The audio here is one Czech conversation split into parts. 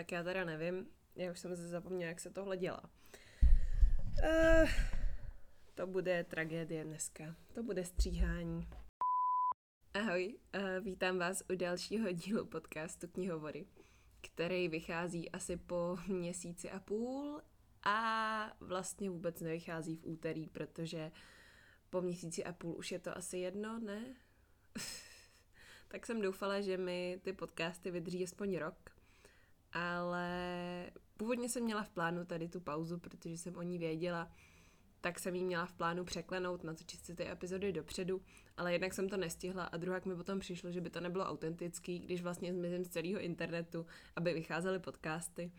tak já teda nevím. Já už jsem se zapomněla, jak se tohle dělá. Uh, to bude tragédie dneska. To bude stříhání. Ahoj, uh, vítám vás u dalšího dílu podcastu Knihovory, který vychází asi po měsíci a půl a vlastně vůbec nevychází v úterý, protože po měsíci a půl už je to asi jedno, ne? tak jsem doufala, že mi ty podcasty vydrží aspoň rok, ale původně jsem měla v plánu tady tu pauzu, protože jsem o ní věděla, tak jsem jí měla v plánu překlenout, natočit si ty epizody dopředu, ale jednak jsem to nestihla a druhá mi potom přišlo, že by to nebylo autentický, když vlastně zmizím z celého internetu, aby vycházely podcasty.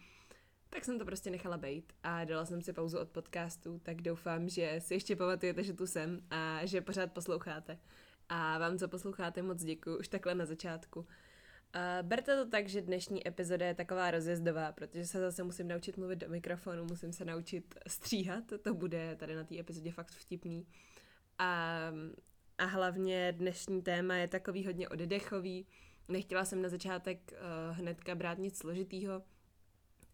Tak jsem to prostě nechala bejt a dala jsem si pauzu od podcastu, tak doufám, že si ještě pamatujete, že tu jsem a že pořád posloucháte. A vám, co posloucháte, moc děkuji už takhle na začátku. Uh, berte to tak, že dnešní epizoda je taková rozjezdová, protože se zase musím naučit mluvit do mikrofonu, musím se naučit stříhat, to bude tady na té epizodě fakt vtipný. A, a hlavně dnešní téma je takový hodně oddechový. Nechtěla jsem na začátek uh, hnedka brát nic složitýho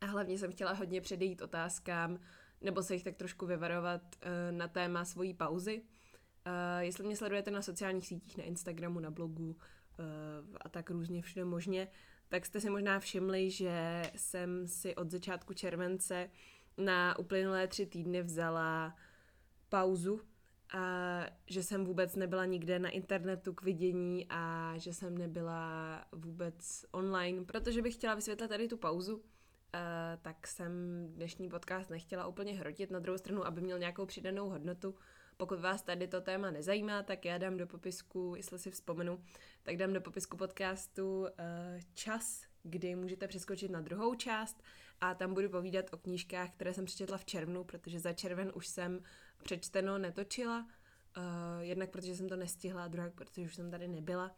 a hlavně jsem chtěla hodně předejít otázkám, nebo se jich tak trošku vyvarovat uh, na téma svojí pauzy. Uh, jestli mě sledujete na sociálních sítích, na Instagramu, na blogu, a tak různě všude možně, tak jste si možná všimli, že jsem si od začátku července na uplynulé tři týdny vzala pauzu a že jsem vůbec nebyla nikde na internetu k vidění a že jsem nebyla vůbec online, protože bych chtěla vysvětlit tady tu pauzu, Uh, tak jsem dnešní podcast nechtěla úplně hrotit, na druhou stranu, aby měl nějakou přidanou hodnotu, pokud vás tady to téma nezajímá, tak já dám do popisku, jestli si vzpomenu, tak dám do popisku podcastu uh, čas, kdy můžete přeskočit na druhou část a tam budu povídat o knížkách, které jsem přečetla v červnu, protože za červen už jsem přečteno netočila, uh, jednak protože jsem to nestihla, druhá protože už jsem tady nebyla.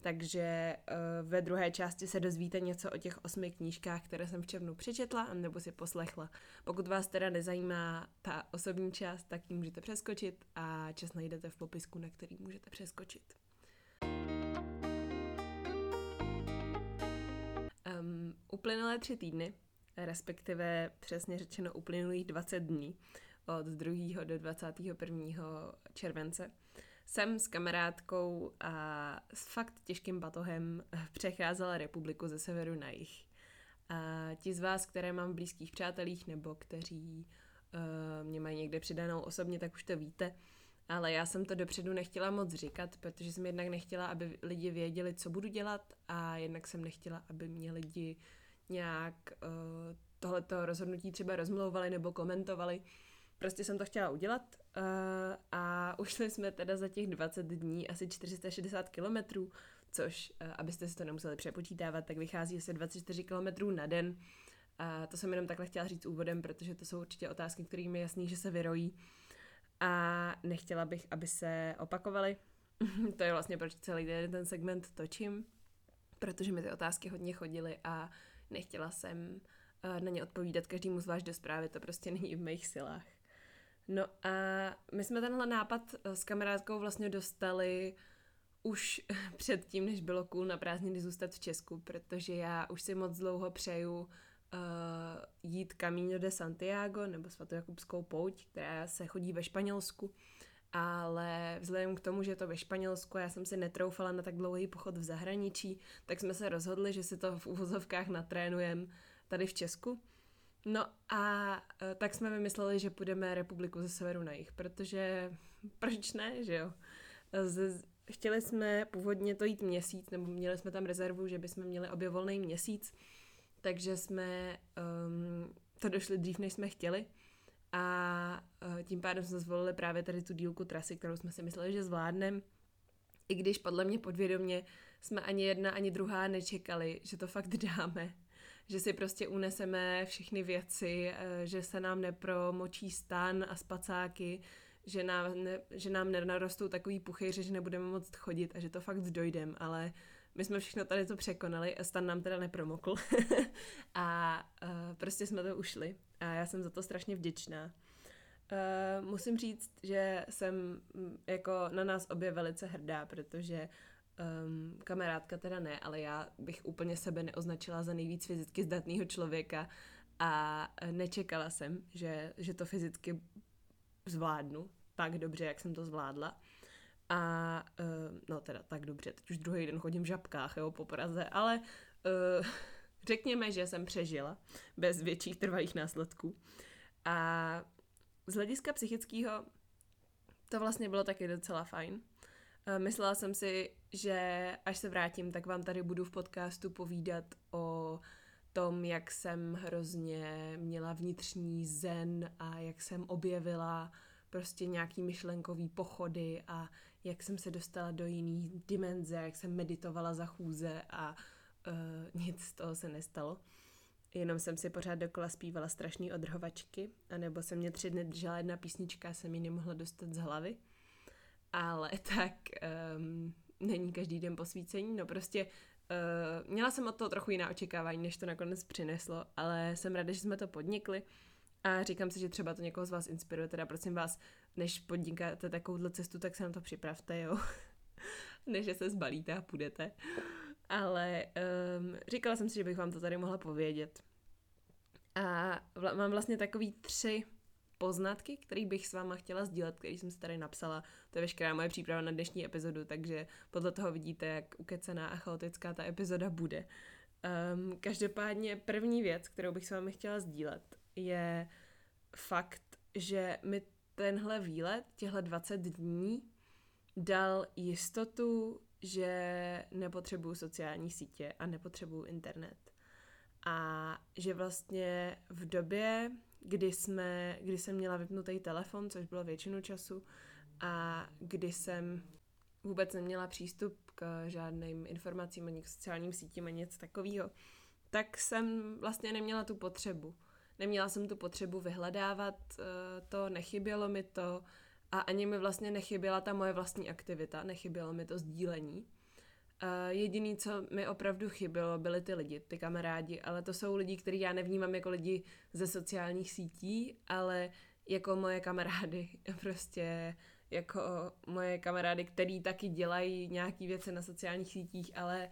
Takže uh, ve druhé části se dozvíte něco o těch osmi knížkách, které jsem v červnu přečetla, nebo si poslechla. Pokud vás teda nezajímá ta osobní část, tak ji můžete přeskočit a čas najdete v popisku, na který můžete přeskočit. Um, uplynulé tři týdny, respektive přesně řečeno uplynulých 20 dní, od 2. do 21. července, jsem s kamarádkou a s fakt těžkým batohem přecházela republiku ze severu na jih. A ti z vás, které mám v blízkých přátelích nebo kteří uh, mě mají někde přidanou osobně, tak už to víte. Ale já jsem to dopředu nechtěla moc říkat, protože jsem jednak nechtěla, aby lidi věděli, co budu dělat a jednak jsem nechtěla, aby mě lidi nějak uh, tohleto rozhodnutí třeba rozmlouvali nebo komentovali, Prostě jsem to chtěla udělat uh, a ušli jsme teda za těch 20 dní asi 460 kilometrů, což, uh, abyste si to nemuseli přepočítávat, tak vychází asi 24 kilometrů na den. A to jsem jenom takhle chtěla říct úvodem, protože to jsou určitě otázky, které mi jasný, že se vyrojí. A nechtěla bych, aby se opakovaly. to je vlastně proč celý ten segment točím, protože mi ty otázky hodně chodily a nechtěla jsem uh, na ně odpovídat každému zvlášť do zprávy, to prostě není v mých silách. No a my jsme tenhle nápad eh, s kamarádkou vlastně dostali už před tím, než bylo cool na prázdniny zůstat v Česku, protože já už si moc dlouho přeju uh, jít Camino de Santiago, nebo svatojakubskou pouť, která se chodí ve Španělsku, ale vzhledem k tomu, že je to ve Španělsku, já jsem si netroufala na tak dlouhý pochod v zahraničí, tak jsme se rozhodli, že si to v úvozovkách natrénujeme tady v Česku. No a e, tak jsme vymysleli, že půjdeme republiku ze severu na jich, protože proč ne, že jo? Z, chtěli jsme původně to jít měsíc, nebo měli jsme tam rezervu, že bychom měli obě volný měsíc, takže jsme um, to došli dřív, než jsme chtěli. A uh, tím pádem jsme zvolili právě tady tu dílku trasy, kterou jsme si mysleli, že zvládneme. I když podle mě podvědomě jsme ani jedna, ani druhá nečekali, že to fakt dáme že si prostě uneseme všechny věci, eh, že se nám nepromočí stan a spacáky, že nám, ne, že nám nenarostou takový puchyři, že nebudeme moct chodit a že to fakt dojdem, ale my jsme všechno tady to překonali a stan nám teda nepromokl a uh, prostě jsme to ušli a já jsem za to strašně vděčná. Uh, musím říct, že jsem mm, jako na nás obě velice hrdá, protože Um, kamarádka teda ne, ale já bych úplně sebe neoznačila za nejvíc fyzicky zdatného člověka a nečekala jsem, že, že to fyzicky zvládnu tak dobře, jak jsem to zvládla. A uh, no teda tak dobře, teď už druhý den chodím v žabkách, jo, po Praze, ale uh, řekněme, že jsem přežila bez větších trvalých následků. A z hlediska psychického to vlastně bylo taky docela fajn. Myslela jsem si, že až se vrátím, tak vám tady budu v podcastu povídat o tom, jak jsem hrozně měla vnitřní zen a jak jsem objevila prostě nějaký myšlenkový pochody a jak jsem se dostala do jiný dimenze, jak jsem meditovala za chůze a uh, nic z toho se nestalo. Jenom jsem si pořád dokola zpívala strašný odrhovačky, anebo se mě tři dny držela jedna písnička a jsem ji nemohla dostat z hlavy. Ale tak um, není každý den posvícení, no prostě uh, měla jsem od toho trochu jiná očekávání, než to nakonec přineslo, ale jsem ráda, že jsme to podnikli a říkám si, že třeba to někoho z vás inspiruje, teda prosím vás, než podnikáte takovouhle cestu, tak se na to připravte, jo. než se zbalíte a půjdete. Ale um, říkala jsem si, že bych vám to tady mohla povědět. A vla- mám vlastně takový tři poznatky, které bych s váma chtěla sdílet, který jsem si tady napsala. To je veškerá moje příprava na dnešní epizodu, takže podle toho vidíte, jak ukecená a chaotická ta epizoda bude. Um, každopádně první věc, kterou bych s vámi chtěla sdílet, je fakt, že mi tenhle výlet, těhle 20 dní, dal jistotu, že nepotřebuju sociální sítě a nepotřebuju internet. A že vlastně v době, kdy, jsme, kdy jsem měla vypnutý telefon, což bylo většinu času, a kdy jsem vůbec neměla přístup k žádným informacím ani k sociálním sítím ani nic takového, tak jsem vlastně neměla tu potřebu. Neměla jsem tu potřebu vyhledávat eh, to, nechybělo mi to a ani mi vlastně nechyběla ta moje vlastní aktivita, nechybělo mi to sdílení. Jediný, co mi opravdu chybělo, byly ty lidi, ty kamarádi, ale to jsou lidi, který já nevnímám jako lidi ze sociálních sítí, ale jako moje kamarády, prostě jako moje kamarády, který taky dělají nějaký věci na sociálních sítích, ale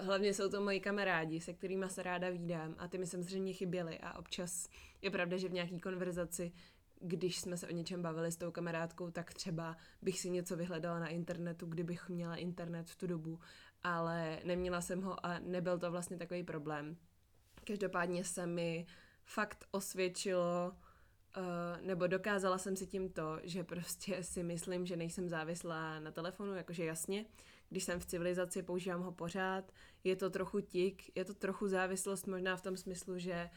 hlavně jsou to moji kamarádi, se kterými se ráda vídám a ty mi samozřejmě chyběly a občas je pravda, že v nějaký konverzaci když jsme se o něčem bavili s tou kamarádkou, tak třeba bych si něco vyhledala na internetu, kdybych měla internet v tu dobu, ale neměla jsem ho a nebyl to vlastně takový problém. Každopádně se mi fakt osvědčilo, uh, nebo dokázala jsem si tím to, že prostě si myslím, že nejsem závislá na telefonu, jakože jasně, když jsem v civilizaci, používám ho pořád, je to trochu tik, je to trochu závislost možná v tom smyslu, že eh,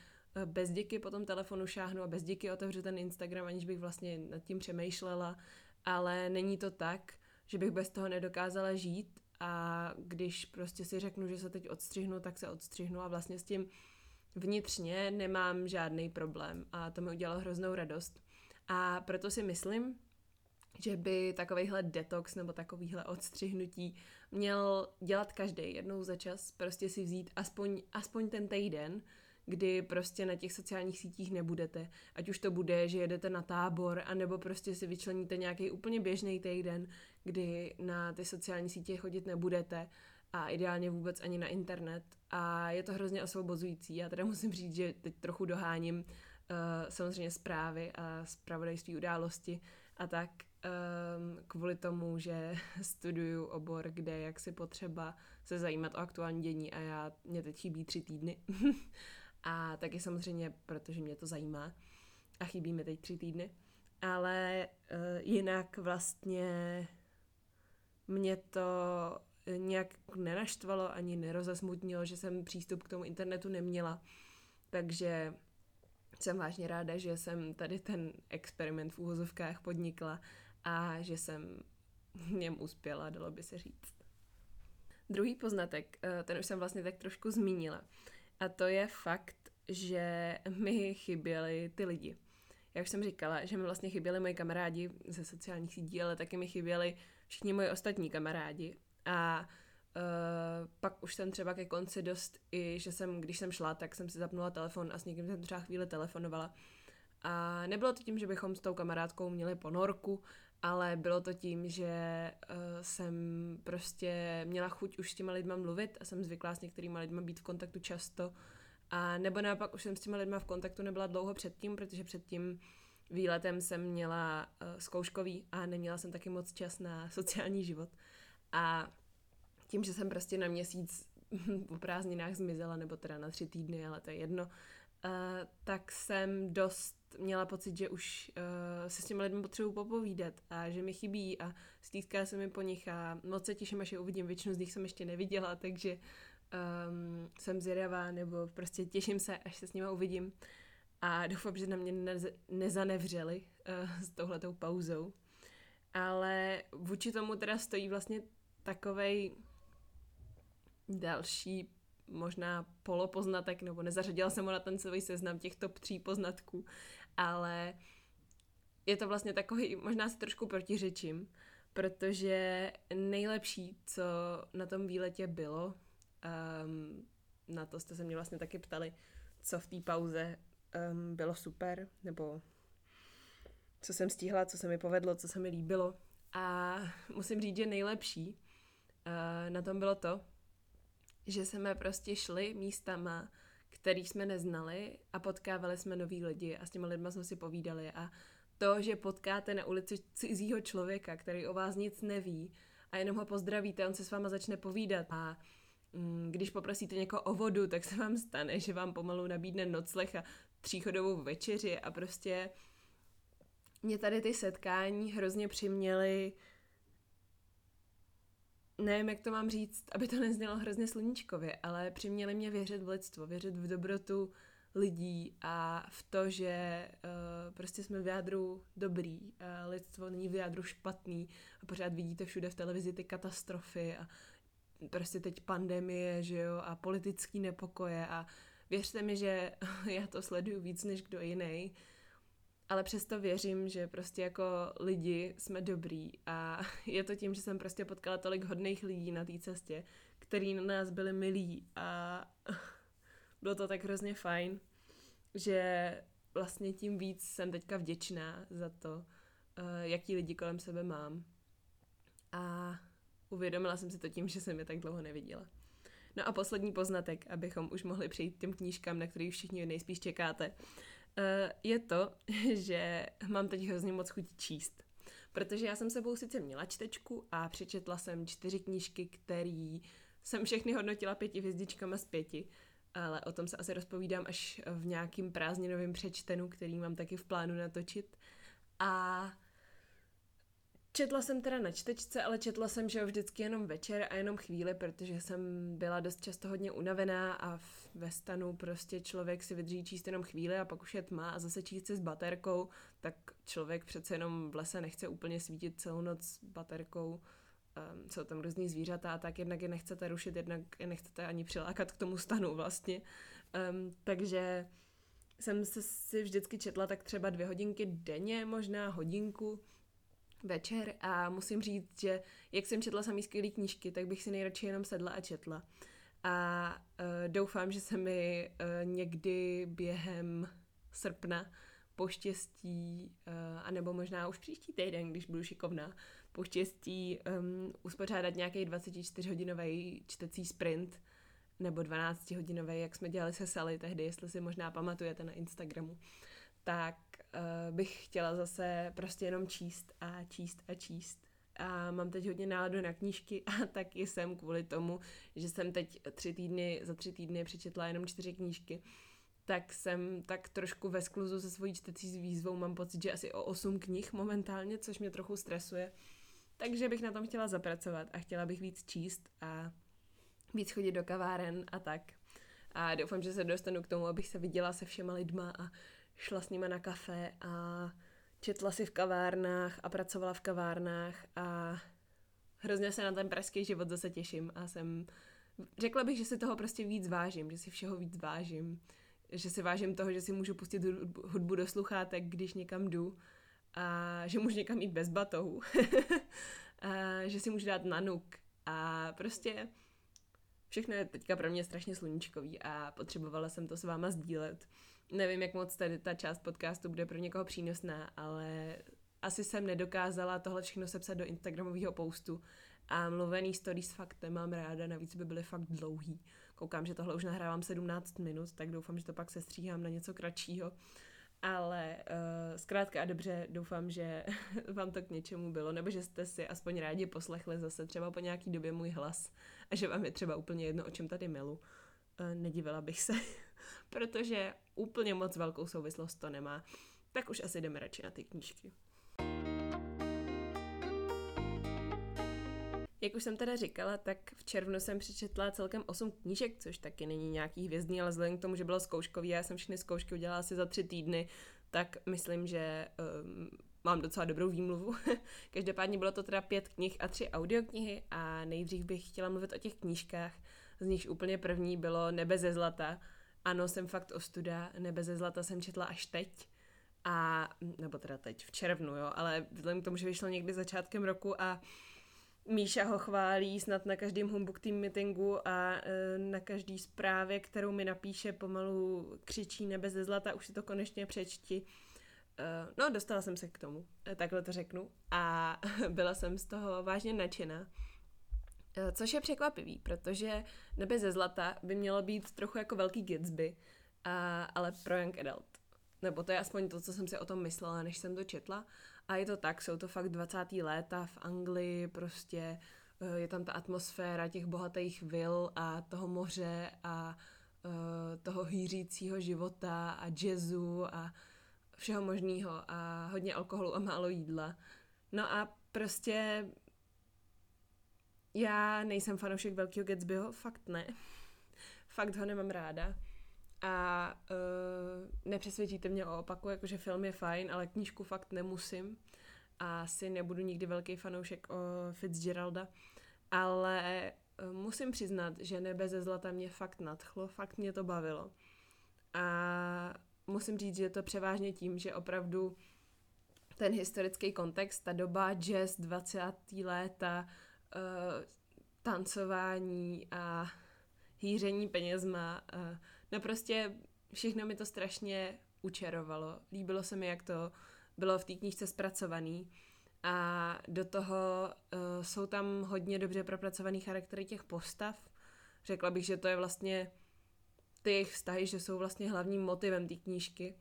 bez díky po tom telefonu šáhnu a bez díky otevřu ten Instagram, aniž bych vlastně nad tím přemýšlela, ale není to tak, že bych bez toho nedokázala žít a když prostě si řeknu, že se teď odstřihnu, tak se odstřihnu a vlastně s tím vnitřně nemám žádný problém a to mi udělalo hroznou radost. A proto si myslím, že by takovýhle detox nebo takovýhle odstřihnutí měl dělat každý jednou za čas, prostě si vzít aspoň, aspoň ten týden, kdy prostě na těch sociálních sítích nebudete. Ať už to bude, že jedete na tábor, anebo prostě si vyčleníte nějaký úplně běžný týden, kdy na ty sociální sítě chodit nebudete a ideálně vůbec ani na internet. A je to hrozně osvobozující. Já teda musím říct, že teď trochu doháním uh, samozřejmě zprávy a zpravodajství události a tak um, kvůli tomu, že studuju obor, kde je jaksi potřeba se zajímat o aktuální dění a já, mě teď chybí tři týdny. a taky samozřejmě, protože mě to zajímá a chybí mi teď tři týdny. Ale uh, jinak vlastně mě to nějak nenaštvalo ani nerozesmutnilo, že jsem přístup k tomu internetu neměla. Takže jsem vážně ráda, že jsem tady ten experiment v úvozovkách podnikla a že jsem v něm uspěla, dalo by se říct. Druhý poznatek, eh, ten už jsem vlastně tak trošku zmínila, a to je fakt, že mi chyběli ty lidi. Jak už jsem říkala, že mi vlastně chyběli moji kamarádi ze sociálních sítí, ale taky mi chyběli všichni moji ostatní kamarádi. A Uh, pak už jsem třeba ke konci dost i, že jsem, když jsem šla, tak jsem si zapnula telefon a s někým jsem třeba chvíli telefonovala. A nebylo to tím, že bychom s tou kamarádkou měli ponorku, ale bylo to tím, že uh, jsem prostě měla chuť už s těma lidma mluvit a jsem zvyklá s některými lidmi být v kontaktu často a nebo naopak už jsem s těma lidma v kontaktu nebyla dlouho předtím, protože předtím výletem jsem měla uh, zkouškový a neměla jsem taky moc čas na sociální život. A tím, že jsem prostě na měsíc po prázdninách zmizela, nebo teda na tři týdny, ale to je jedno, uh, tak jsem dost měla pocit, že už uh, se s těmi lidmi potřebuji popovídat a že mi chybí a stýská se mi po nich a moc se těším, až je uvidím. Většinu z nich jsem ještě neviděla, takže um, jsem zvědavá nebo prostě těším se, až se s nimi uvidím a doufám, že na mě nez, nezanevřeli uh, s touhletou pauzou. Ale vůči tomu teda stojí vlastně takovej další možná polopoznatek, nebo nezařadila jsem ho na ten celý seznam těch top tří poznatků, ale je to vlastně takový, možná si trošku protiřečím, protože nejlepší, co na tom výletě bylo, um, na to jste se mě vlastně taky ptali, co v té pauze um, bylo super, nebo co jsem stihla, co se mi povedlo, co se mi líbilo. A musím říct, že nejlepší uh, na tom bylo to, že jsme prostě šli místama, který jsme neznali a potkávali jsme nový lidi a s těma lidma jsme si povídali a to, že potkáte na ulici cizího člověka, který o vás nic neví a jenom ho pozdravíte, on se s váma začne povídat a mm, když poprosíte někoho o vodu, tak se vám stane, že vám pomalu nabídne nocleh a tříchodovou večeři a prostě mě tady ty setkání hrozně přiměly nevím, jak to mám říct, aby to neznělo hrozně sluníčkově, ale přiměli mě věřit v lidstvo, věřit v dobrotu lidí a v to, že uh, prostě jsme v jádru dobrý, a lidstvo není v jádru špatný a pořád vidíte všude v televizi ty katastrofy a prostě teď pandemie, že jo, a politický nepokoje a věřte mi, že já to sleduju víc než kdo jiný, ale přesto věřím, že prostě jako lidi jsme dobrý a je to tím, že jsem prostě potkala tolik hodných lidí na té cestě, který na nás byli milí a bylo to tak hrozně fajn, že vlastně tím víc jsem teďka vděčná za to, eh, jaký lidi kolem sebe mám. A uvědomila jsem si to tím, že jsem je tak dlouho neviděla. No a poslední poznatek, abychom už mohli přejít těm knížkám, na kterých všichni nejspíš čekáte. Eh, je to, že mám teď hrozně moc chuť číst. Protože já jsem sebou sice měla čtečku a přečetla jsem čtyři knížky, které jsem všechny hodnotila pěti hvězdičkama z pěti, ale o tom se asi rozpovídám až v nějakým prázdninovém přečtenu, který mám taky v plánu natočit. A Četla jsem teda na čtečce, ale četla jsem, že vždycky jenom večer a jenom chvíli, protože jsem byla dost často hodně unavená a ve stanu prostě člověk si vydrží číst jenom chvíli a pak už je tma a zase číst se s baterkou, tak člověk přece jenom v lese nechce úplně svítit celou noc s baterkou. Um, jsou tam různý zvířata a tak jednak je nechcete rušit, jednak je nechcete ani přilákat k tomu stanu vlastně. Um, takže jsem se si vždycky četla tak třeba dvě hodinky denně, možná hodinku, večer a musím říct, že jak jsem četla samý skvělý knížky, tak bych si nejradši jenom sedla a četla. A uh, doufám, že se mi uh, někdy během srpna poštěstí, uh, anebo možná už příští týden, když budu šikovná, poštěstí um, uspořádat nějaký 24-hodinový čtecí sprint, nebo 12-hodinový, jak jsme dělali se Sally tehdy, jestli si možná pamatujete na Instagramu, tak uh, bych chtěla zase prostě jenom číst a číst a číst. A mám teď hodně náladu na knížky a taky jsem kvůli tomu, že jsem teď tři týdny, za tři týdny přečetla jenom čtyři knížky, tak jsem tak trošku ve skluzu se svojí čtecí výzvou. Mám pocit, že asi o osm knih momentálně, což mě trochu stresuje. Takže bych na tom chtěla zapracovat a chtěla bych víc číst a víc chodit do kaváren a tak. A doufám, že se dostanu k tomu, abych se viděla se všema lidma a šla s nima na kafe a četla si v kavárnách a pracovala v kavárnách a hrozně se na ten pražský život zase těším a jsem, řekla bych, že si toho prostě víc vážím, že si všeho víc vážím, že si vážím toho, že si můžu pustit hudbu do sluchátek, když někam jdu a že můžu někam jít bez batohu, a že si můžu dát nanuk a prostě všechno je teďka pro mě strašně sluníčkový a potřebovala jsem to s váma sdílet. Nevím, jak moc tady ta část podcastu bude pro někoho přínosná, ale asi jsem nedokázala tohle všechno sepsat do Instagramového postu a mluvený stories fakt nemám ráda, navíc by byly fakt dlouhý. Koukám, že tohle už nahrávám 17 minut, tak doufám, že to pak se stříhám na něco kratšího. Ale uh, zkrátka a dobře doufám, že vám to k něčemu bylo, nebo že jste si aspoň rádi poslechli zase třeba po nějaký době můj hlas a že vám je třeba úplně jedno, o čem tady milu. Uh, nedivila bych se, protože úplně moc velkou souvislost to nemá. Tak už asi jdeme radši na ty knížky. Jak už jsem teda říkala, tak v červnu jsem přečetla celkem 8 knížek, což taky není nějaký hvězdný, ale vzhledem k tomu, že bylo zkouškový já jsem všechny zkoušky udělala asi za tři týdny, tak myslím, že um, mám docela dobrou výmluvu. Každopádně bylo to teda pět knih a tři audioknihy a nejdřív bych chtěla mluvit o těch knížkách. Z nich úplně první bylo Nebe ze zlata. Ano, jsem fakt ostuda. Nebe ze zlata jsem četla až teď. A, nebo teda teď, v červnu, jo, ale vzhledem k tomu, že vyšlo někdy začátkem roku a Míša ho chválí snad na každém Humbug Team meetingu a e, na každý zprávě, kterou mi napíše, pomalu křičí nebe ze zlata, už si to konečně přečti. E, no, dostala jsem se k tomu, e, takhle to řeknu. A byla jsem z toho vážně nadšená. Což je překvapivý, protože nebe ze zlata by mělo být trochu jako velký Gatsby, a, ale pro young adult. Nebo to je aspoň to, co jsem si o tom myslela, než jsem to četla. A je to tak, jsou to fakt 20. léta v Anglii, prostě eh, je tam ta atmosféra těch bohatých vil a toho moře a uh, toho hýřícího života a jazzu a všeho možného a hodně alkoholu a málo jídla. No a prostě já nejsem fanoušek Velkého Gatsbyho, fakt ne. fakt ho nemám ráda a uh, nepřesvědčíte mě o opaku, jakože film je fajn, ale knížku fakt nemusím a asi nebudu nikdy velký fanoušek o Fitzgeralda, ale uh, musím přiznat, že Nebe ze zlata mě fakt nadchlo, fakt mě to bavilo. A musím říct, že je to převážně tím, že opravdu ten historický kontext, ta doba jazz 20. léta, uh, tancování a hýření penězma, uh, No prostě všechno mi to strašně učarovalo. Líbilo se mi, jak to bylo v té knížce zpracovaný. A do toho uh, jsou tam hodně dobře propracovaný charaktery těch postav. Řekla bych, že to je vlastně ty jejich vztahy, že jsou vlastně hlavním motivem té knížky.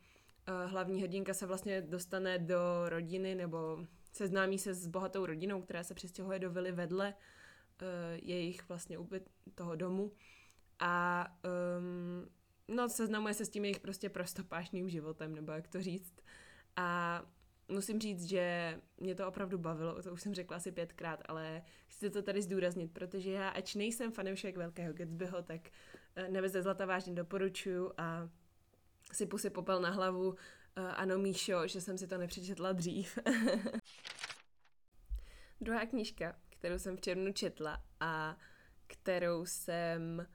Uh, hlavní hrdinka se vlastně dostane do rodiny nebo seznámí se s bohatou rodinou, která se přistěhuje do vily vedle uh, jejich vlastně toho domu. A um, no, seznamuje se s tím jejich prostě prostopášným životem, nebo jak to říct. A musím říct, že mě to opravdu bavilo, to už jsem řekla asi pětkrát, ale chci to tady zdůraznit, protože já, ač nejsem fanoušek Velkého Gatsbyho, tak eh, Nebe ze zlata vážně doporučuju a si popel na hlavu. Eh, ano, Míšo, že jsem si to nepřečetla dřív. Druhá knížka, kterou jsem v červnu četla a kterou jsem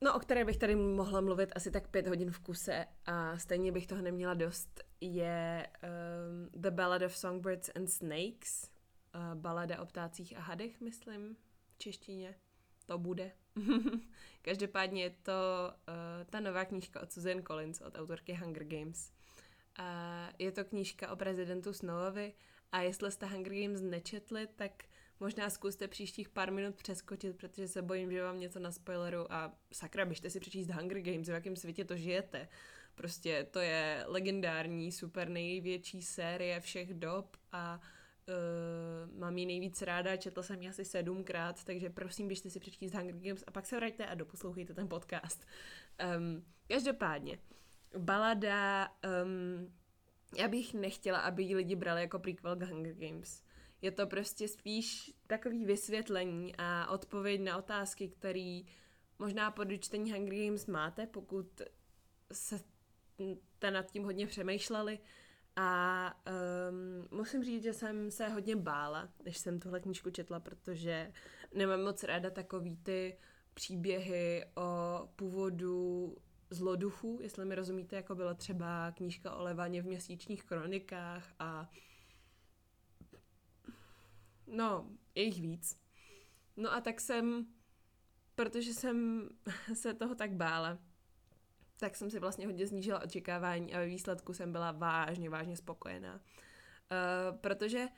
No, o které bych tady mohla mluvit asi tak pět hodin v kuse a stejně bych toho neměla dost, je um, The Ballad of Songbirds and Snakes, uh, balada o ptácích a hadech, myslím, v češtině. To bude. Každopádně je to uh, ta nová knížka od Susan Collins, od autorky Hunger Games. Uh, je to knížka o prezidentu Snowovi a jestli jste Hunger Games nečetli, tak Možná zkuste příštích pár minut přeskočit, protože se bojím, že vám něco na spoileru a sakra, běžte si přečíst Hunger Games, v jakém světě to žijete. Prostě to je legendární, super největší série všech dob a uh, mám ji nejvíc ráda, četla jsem ji asi sedmkrát, takže prosím, běžte si přečíst Hunger Games a pak se vraťte a doposlouchejte ten podcast. Um, každopádně, balada, um, já bych nechtěla, aby ji lidi brali jako prequel k Hunger Games je to prostě spíš takový vysvětlení a odpověď na otázky, které možná po dočtení Hunger Games máte, pokud se nad tím hodně přemýšleli. A um, musím říct, že jsem se hodně bála, než jsem tuhle knížku četla, protože nemám moc ráda takový ty příběhy o původu zloduchů, jestli mi rozumíte, jako byla třeba knížka o Levaně v měsíčních kronikách a No, je jich víc. No a tak jsem, protože jsem se toho tak bála, tak jsem si vlastně hodně snížila očekávání a ve výsledku jsem byla vážně, vážně spokojená. Uh, protože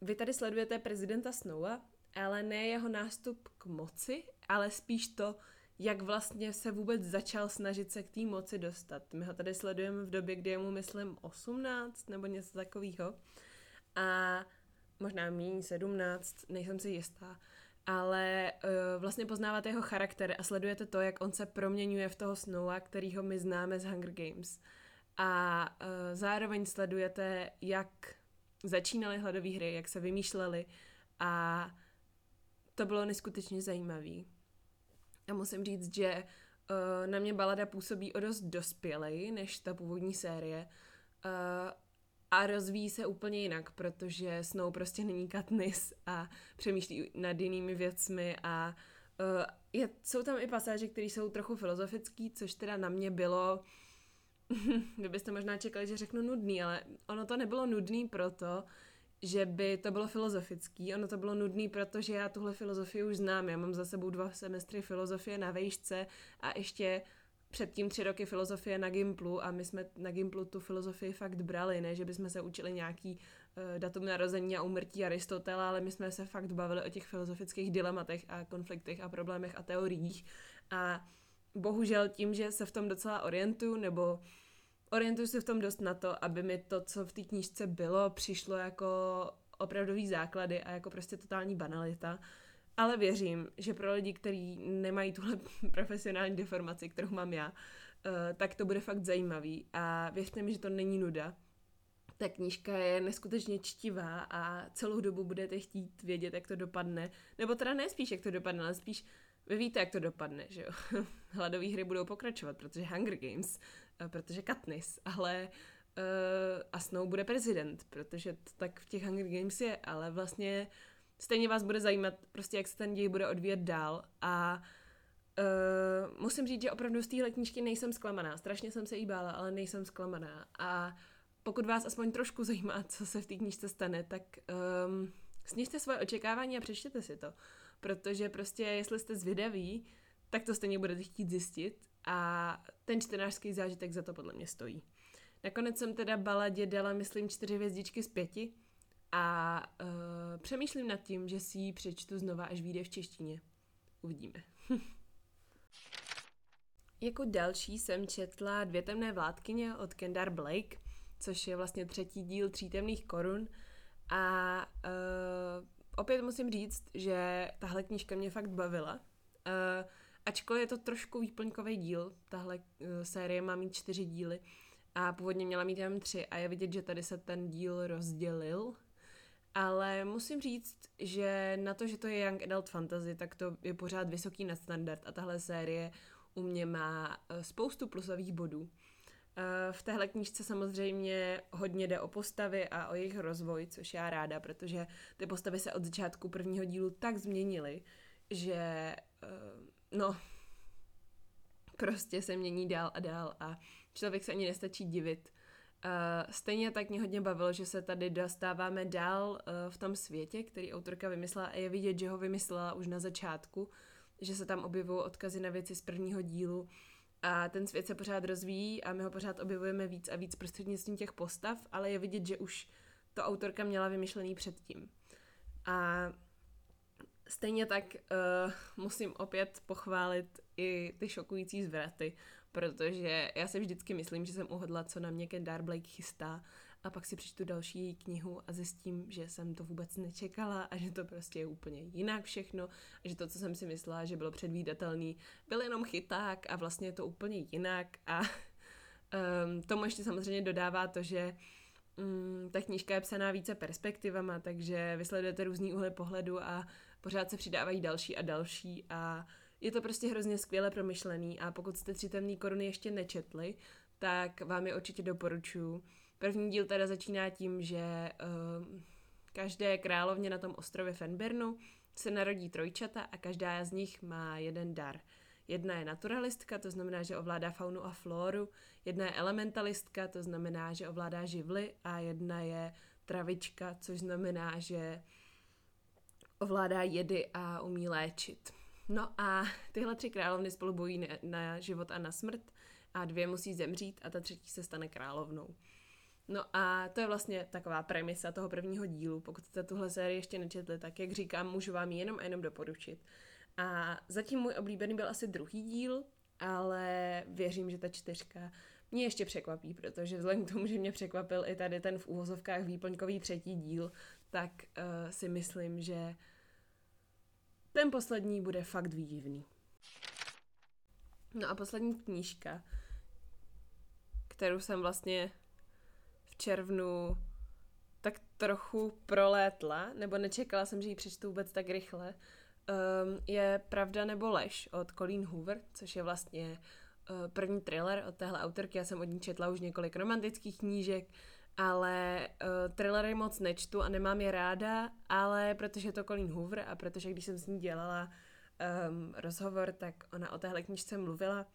vy tady sledujete prezidenta Snowa, ale ne jeho nástup k moci, ale spíš to, jak vlastně se vůbec začal snažit se k té moci dostat. My ho tady sledujeme v době, kdy je mu, myslím, 18 nebo něco takového. A možná méně 17, nejsem si jistá. Ale uh, vlastně poznáváte jeho charakter a sledujete to, jak on se proměňuje v toho Snowa, kterýho my známe z Hunger Games. A uh, zároveň sledujete, jak začínaly hladové hry, jak se vymýšlely a to bylo neskutečně zajímavé. A musím říct, že uh, na mě balada působí o dost dospělej než ta původní série. Uh, a rozvíjí se úplně jinak, protože Snow prostě není Katniss a přemýšlí nad jinými věcmi a uh, je, jsou tam i pasáže, které jsou trochu filozofické, což teda na mě bylo, vy byste možná čekali, že řeknu nudný, ale ono to nebylo nudný proto, že by to bylo filozofický. Ono to bylo nudný, protože já tuhle filozofii už znám. Já mám za sebou dva semestry filozofie na vejšce a ještě předtím tři roky filozofie na Gimplu a my jsme na Gimplu tu filozofii fakt brali, ne, že bychom se učili nějaký uh, datum narození a umrtí Aristotela, ale my jsme se fakt bavili o těch filozofických dilematech a konfliktech a problémech a teoriích a bohužel tím, že se v tom docela orientuju, nebo orientuju se v tom dost na to, aby mi to, co v té knížce bylo, přišlo jako opravdový základy a jako prostě totální banalita. Ale věřím, že pro lidi, kteří nemají tuhle profesionální deformaci, kterou mám já, eh, tak to bude fakt zajímavý. A věřte mi, že to není nuda. Ta knížka je neskutečně čtivá a celou dobu budete chtít vědět, jak to dopadne. Nebo teda ne spíš, jak to dopadne, ale spíš vy víte, jak to dopadne, že jo? Hladové hry budou pokračovat, protože Hunger Games, eh, protože Katniss, ale uh, a Snow bude prezident, protože to tak v těch Hunger Games je, ale vlastně stejně vás bude zajímat prostě, jak se ten děj bude odvíjet dál a uh, musím říct, že opravdu z téhle knížky nejsem zklamaná. Strašně jsem se jí bála, ale nejsem zklamaná. A pokud vás aspoň trošku zajímá, co se v té knížce stane, tak um, snižte svoje očekávání a přečtěte si to protože prostě jestli jste zvědaví, tak to stejně budete chtít zjistit a ten čtenářský zážitek za to podle mě stojí. Nakonec jsem teda baladě dala, myslím, čtyři hvězdičky z pěti a uh, přemýšlím nad tím, že si ji přečtu znova, až vyjde v češtině. Uvidíme. jako další jsem četla Dvě temné vládkyně od Kendar Blake, což je vlastně třetí díl Tří temných korun a uh, opět musím říct, že tahle knížka mě fakt bavila. Uh, ačkoliv je to trošku výplňkový díl, tahle uh, série má mít čtyři díly a původně měla mít jenom tři a je vidět, že tady se ten díl rozdělil. Ale musím říct, že na to, že to je Young Adult Fantasy, tak to je pořád vysoký nadstandard a tahle série u mě má uh, spoustu plusových bodů. Eh, v téhle knížce samozřejmě hodně jde o postavy a o jejich rozvoj, což já ráda, protože ty postavy se od začátku prvního dílu tak změnily, že eh, no prostě se mění dál a dál a člověk se ani nestačí divit. Uh, stejně tak mě hodně bavilo, že se tady dostáváme dál uh, v tom světě, který autorka vymyslela a je vidět, že ho vymyslela už na začátku, že se tam objevují odkazy na věci z prvního dílu, a ten svět se pořád rozvíjí a my ho pořád objevujeme víc a víc prostřednictvím těch postav, ale je vidět, že už to autorka měla vymyšlený předtím. A stejně tak uh, musím opět pochválit i ty šokující zvraty, protože já si vždycky myslím, že jsem uhodla, co na mě Ken Blake chystá. A pak si přečtu další její knihu a zjistím, že jsem to vůbec nečekala a že to prostě je úplně jinak všechno. A že to, co jsem si myslela, že bylo předvídatelný, byl jenom chyták a vlastně je to úplně jinak. A um, tomu ještě samozřejmě dodává to, že um, ta knížka je psaná více perspektivama, takže vysledujete různý úhly pohledu a pořád se přidávají další a další a je to prostě hrozně skvěle promyšlený a pokud jste tři temný koruny ještě nečetli, tak vám je určitě doporučuji. První díl teda začíná tím, že uh, každé královně na tom ostrově Fenbernu se narodí trojčata a každá z nich má jeden dar. Jedna je naturalistka, to znamená, že ovládá faunu a floru, jedna je elementalistka, to znamená, že ovládá živly a jedna je travička, což znamená, že ovládá jedy a umí léčit. No a tyhle tři královny spolu bojí na život a na smrt a dvě musí zemřít a ta třetí se stane královnou. No a to je vlastně taková premisa toho prvního dílu. Pokud jste tuhle sérii ještě nečetli, tak jak říkám, můžu vám ji jenom a jenom doporučit. A zatím můj oblíbený byl asi druhý díl, ale věřím, že ta čtyřka mě ještě překvapí, protože vzhledem k tomu, že mě překvapil i tady ten v úvozovkách výplňkový třetí díl, tak uh, si myslím, že ten poslední bude fakt výdivný. No a poslední knížka, kterou jsem vlastně v červnu tak trochu prolétla, nebo nečekala jsem, že ji přečtu vůbec tak rychle, um, je Pravda nebo lež od Colleen Hoover, což je vlastně uh, první thriller od téhle autorky. Já jsem od ní četla už několik romantických knížek, ale uh, thrillery moc nečtu a nemám je ráda, ale protože je to Colleen Hoover a protože když jsem s ní dělala um, rozhovor, tak ona o téhle knížce mluvila,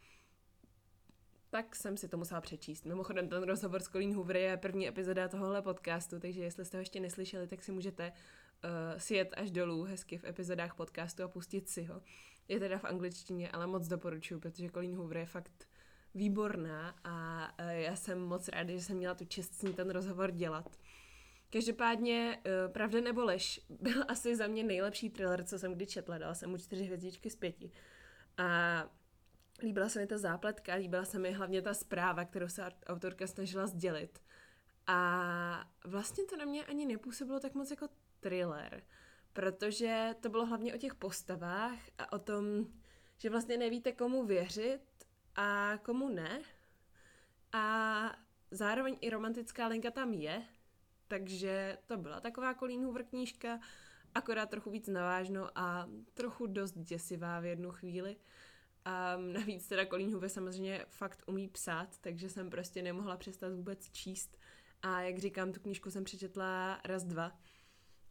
tak jsem si to musela přečíst. Mimochodem, ten rozhovor s Colleen Hoover je první epizoda tohohle podcastu, takže jestli jste ho ještě neslyšeli, tak si můžete uh, si jet až dolů hezky v epizodách podcastu a pustit si ho. Je teda v angličtině, ale moc doporučuji, protože Colleen Hoover je fakt výborná a uh, já jsem moc ráda, že jsem měla tu čest s ní ten rozhovor dělat. Každopádně uh, Pravda nebo lež byl asi za mě nejlepší thriller, co jsem kdy četla. Dala jsem mu čtyři hvězdičky z pěti. A líbila se mi ta zápletka, líbila se mi hlavně ta zpráva, kterou se autorka snažila sdělit. A vlastně to na mě ani nepůsobilo tak moc jako thriller, protože to bylo hlavně o těch postavách a o tom, že vlastně nevíte, komu věřit a komu ne. A zároveň i romantická linka tam je, takže to byla taková Hoover knížka, akorát trochu víc navážno a trochu dost děsivá v jednu chvíli. A navíc teda Colleen Hoover samozřejmě fakt umí psát, takže jsem prostě nemohla přestat vůbec číst. A jak říkám, tu knížku jsem přečetla raz, dva.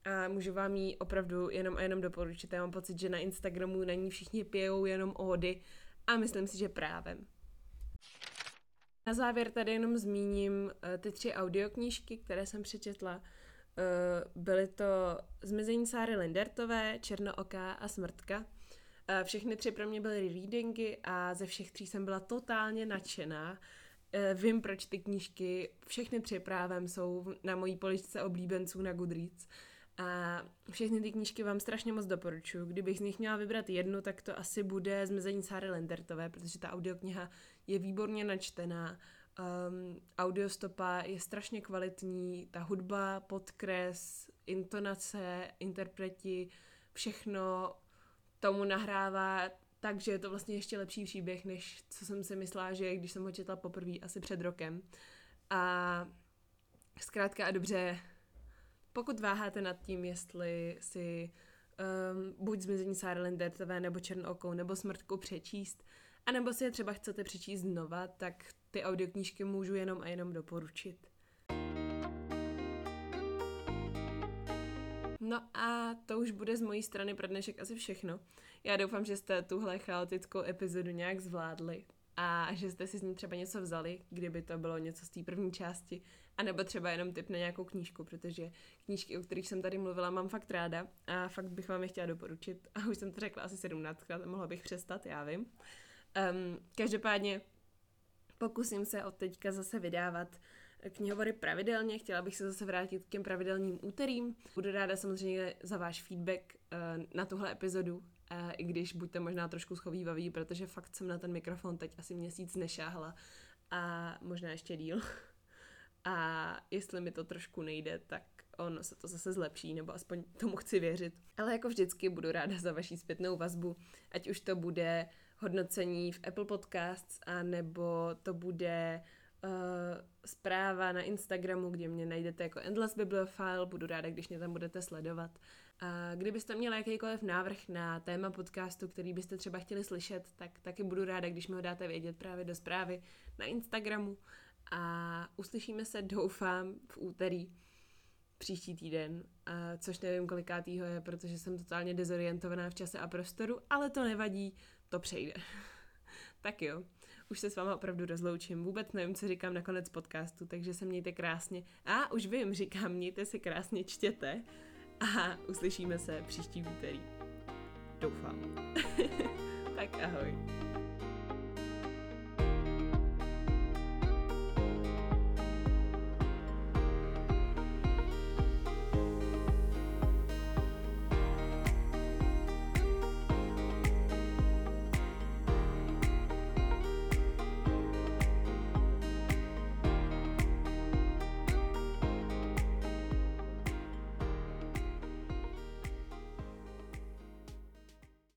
A můžu vám ji opravdu jenom a jenom doporučit. Já mám pocit, že na Instagramu na ní všichni pijou jenom ódy a myslím si, že právem. Na závěr tady jenom zmíním uh, ty tři audioknížky, které jsem přečetla. Uh, byly to Zmizení Sáry Lindertové, Černooká a Smrtka. Uh, všechny tři pro mě byly readingy a ze všech tří jsem byla totálně nadšená. Vím, proč ty knížky, všechny tři právem jsou na mojí poličce oblíbenců na Goodreads. A všechny ty knížky vám strašně moc doporučuji. Kdybych z nich měla vybrat jednu, tak to asi bude Zmizení Sáry Lendertové, protože ta audiokniha je výborně načtená. Um, audiostopa je strašně kvalitní, ta hudba, podkres, intonace, interpreti, všechno tomu nahrává takže je to vlastně ještě lepší příběh, než co jsem si myslela, že když jsem ho četla poprvé asi před rokem. A zkrátka a dobře, pokud váháte nad tím, jestli si um, buď zmizení Sarah Lindertové nebo Černookou nebo Smrtku přečíst, anebo si je třeba chcete přečíst znova, tak ty audioknížky můžu jenom a jenom doporučit. No a to už bude z mojí strany pro dnešek asi všechno. Já doufám, že jste tuhle chaotickou epizodu nějak zvládli a že jste si z ní třeba něco vzali, kdyby to bylo něco z té první části, anebo třeba jenom tip na nějakou knížku, protože knížky, o kterých jsem tady mluvila, mám fakt ráda a fakt bych vám je chtěla doporučit. A už jsem to řekla asi 17 krát, mohla bych přestat, já vím. Um, každopádně pokusím se od teďka zase vydávat knihovory pravidelně, chtěla bych se zase vrátit k těm pravidelným úterým. Budu ráda samozřejmě za váš feedback uh, na tuhle epizodu, i když buďte možná trošku schovývaví, protože fakt jsem na ten mikrofon teď asi měsíc nešáhla a možná ještě díl. a jestli mi to trošku nejde, tak ono se to zase zlepší, nebo aspoň tomu chci věřit. Ale jako vždycky budu ráda za vaší zpětnou vazbu, ať už to bude hodnocení v Apple Podcasts, a nebo to bude zpráva na Instagramu, kde mě najdete jako Endless Bibliophile, budu ráda, když mě tam budete sledovat. A kdybyste měli jakýkoliv návrh na téma podcastu, který byste třeba chtěli slyšet, tak taky budu ráda, když mi ho dáte vědět právě do zprávy na Instagramu. A uslyšíme se, doufám, v úterý příští týden, a což nevím kolikátýho je, protože jsem totálně dezorientovaná v čase a prostoru, ale to nevadí, to přejde. tak jo, už se s váma opravdu rozloučím. Vůbec nevím, co říkám na konec podcastu, takže se mějte krásně. A už vím, říkám, mějte se krásně, čtěte a uslyšíme se příští úterý. Doufám. tak ahoj.